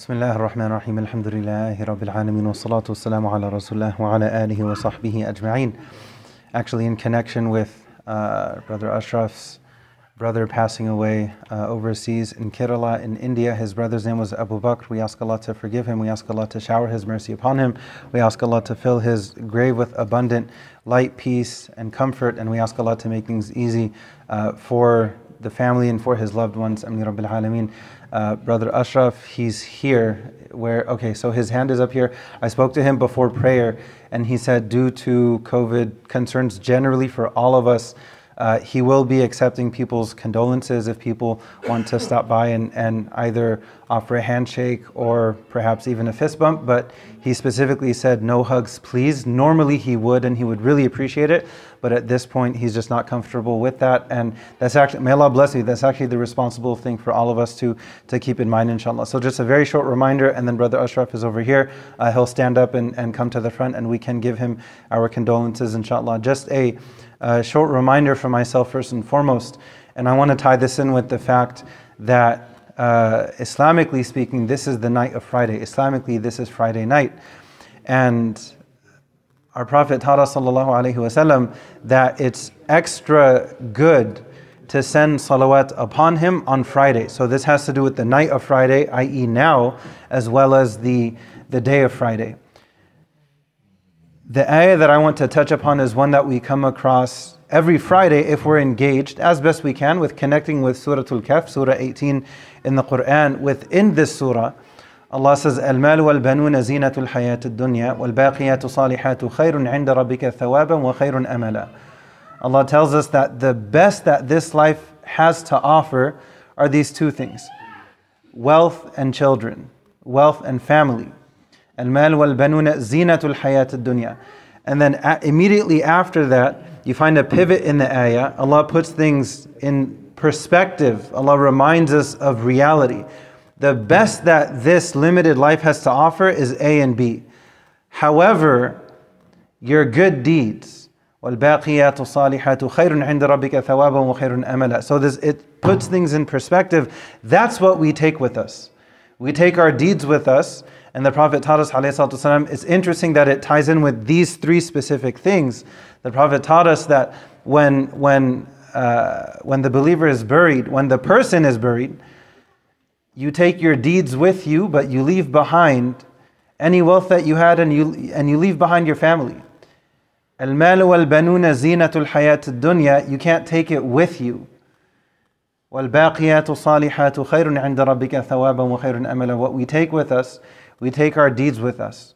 بسم الله الرحمن الرحيم الحمد لله رب العالمين والصلاة والسلام على رسول الله وعلى آله وصحبه أجمعين Actually in connection with uh, Brother Ashraf's brother passing away uh, overseas in Kerala in India. His brother's name was Abu Bakr. We ask Allah to forgive him. We ask Allah to shower His mercy upon him. We ask Allah to fill his grave with abundant light, peace, and comfort. And we ask Allah to make things easy uh, for the family and for his loved ones. Ameen Rabbil Alameen. Uh, Brother Ashraf, he's here. Where okay, so his hand is up here. I spoke to him before prayer, and he said, due to COVID concerns generally for all of us, uh, he will be accepting people's condolences if people want to stop by and, and either offer a handshake or perhaps even a fist bump. But he specifically said, no hugs, please. Normally he would, and he would really appreciate it. But at this point, he's just not comfortable with that. And that's actually, may Allah bless you, that's actually the responsible thing for all of us to, to keep in mind, inshallah. So just a very short reminder, and then Brother Ashraf is over here. Uh, he'll stand up and, and come to the front, and we can give him our condolences, inshallah. Just a a short reminder for myself, first and foremost, and I want to tie this in with the fact that uh, Islamically speaking, this is the night of Friday. Islamically, this is Friday night. And our Prophet taught us وسلم, that it's extra good to send salawat upon him on Friday. So this has to do with the night of Friday, i.e., now, as well as the, the day of Friday. The ayah that I want to touch upon is one that we come across every Friday if we're engaged as best we can with connecting with Surah Al Kahf, Surah 18 in the Quran. Within this surah, Allah says, المال والبنون زينة الحياة الدنيا والباقيات الصالحات خير عند ربك wa وخير amala." Allah tells us that the best that this life has to offer are these two things wealth and children, wealth and family. المال والبنون زينة الحياة الدنيا. And then immediately after that, you find a pivot in the ayah. Allah puts things in perspective. Allah reminds us of reality. The best that this limited life has to offer is A and B. However, your good deeds, والباقيات الصالحات خير عند ربك ثوابا وخير أملا. So this it puts things in perspective. That's what we take with us. We take our deeds with us and the Prophet taught us, والسلام, it's interesting that it ties in with these three specific things. The Prophet taught us that when, when, uh, when the believer is buried, when the person is buried, you take your deeds with you, but you leave behind any wealth that you had and you, and you leave behind your family. المال والبنون زينة الحياة الدنيا You can't take it with you. والباقيات الصالحات خير عند ربك ثوابا وخير أملا What we take with us we take our deeds with us.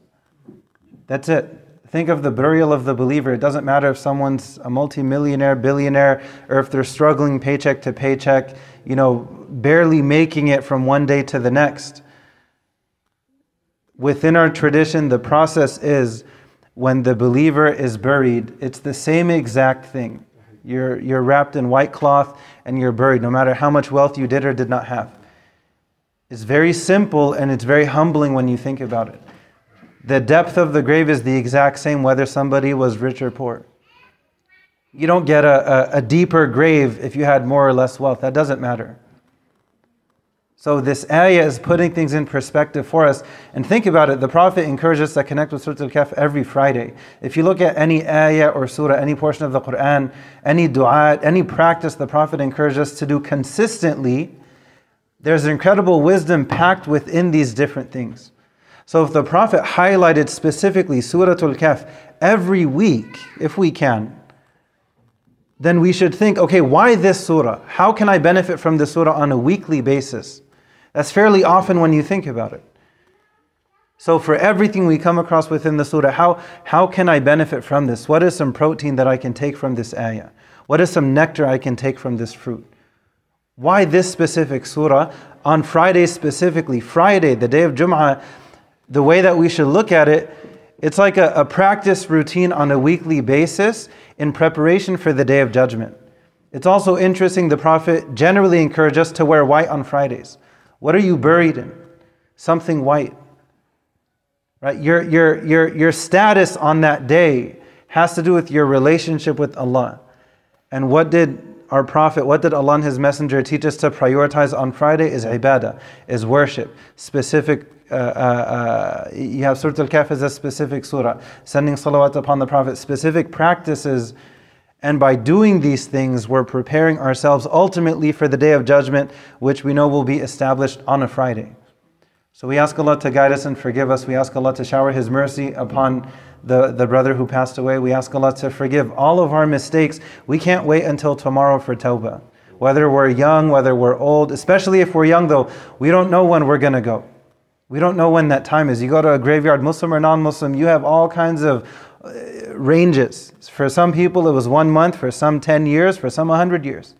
That's it. Think of the burial of the believer. It doesn't matter if someone's a multimillionaire, billionaire, or if they're struggling paycheck to paycheck, you know, barely making it from one day to the next. Within our tradition, the process is when the believer is buried, it's the same exact thing. You're, you're wrapped in white cloth and you're buried, no matter how much wealth you did or did not have. It's very simple and it's very humbling when you think about it. The depth of the grave is the exact same whether somebody was rich or poor. You don't get a, a, a, deeper grave if you had more or less wealth. That doesn't matter. So this ayah is putting things in perspective for us. And think about it, the Prophet encourages us to connect with Surah Al-Kahf every Friday. If you look at any ayah or surah, any portion of the Quran, any dua, any practice the Prophet encourages us to do consistently, there's incredible wisdom packed within these different things. So if the Prophet highlighted specifically Surah Al-Kahf every week, if we can, then we should think, okay, why this surah? How can I benefit from this surah on a weekly basis? That's fairly often when you think about it. So for everything we come across within the surah, how, how can I benefit from this? What is some protein that I can take from this ayah? What is some nectar I can take from this fruit? Why this specific surah? On Friday specifically, Friday, the day of Jum'ah, the way that we should look at it, it's like a, a practice routine on a weekly basis in preparation for the day of judgment. It's also interesting, the Prophet generally encouraged us to wear white on Fridays. What are you buried in? Something white. Right? Your, your, your, your status on that day has to do with your relationship with Allah. And what did our Prophet, what did Allah and His Messenger teach us to prioritize on Friday? Is ibadah, is worship, specific. Uh, uh, uh, you have Surah Al Kahf as a specific surah, sending salawat upon the Prophet, specific practices. And by doing these things, we're preparing ourselves ultimately for the day of judgment, which we know will be established on a Friday. So we ask Allah to guide us and forgive us. We ask Allah to shower His mercy upon the, the brother who passed away. We ask Allah to forgive all of our mistakes. We can't wait until tomorrow for tawbah. Whether we're young, whether we're old, especially if we're young though, we don't know when we're going to go. We don't know when that time is. You go to a graveyard, Muslim or non Muslim, you have all kinds of uh, ranges. For some people, it was one month, for some, 10 years, for some, 100 years.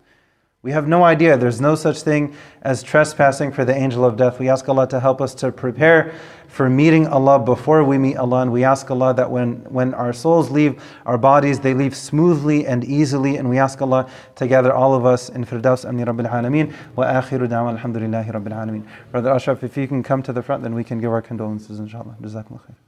We have no idea. There's no such thing as trespassing for the angel of death. We ask Allah to help us to prepare for meeting Allah before we meet Allah. And we ask Allah that when, when our souls leave our bodies, they leave smoothly and easily. And we ask Allah to gather all of us in Firdaus Ameen Rabbil Alameen. Wa akhiru da'wa alhamdulillahi Rabbil Alameen. Brother Ashraf, if you can come to the front, then we can give our condolences, inshallah. Jazakumullah khair.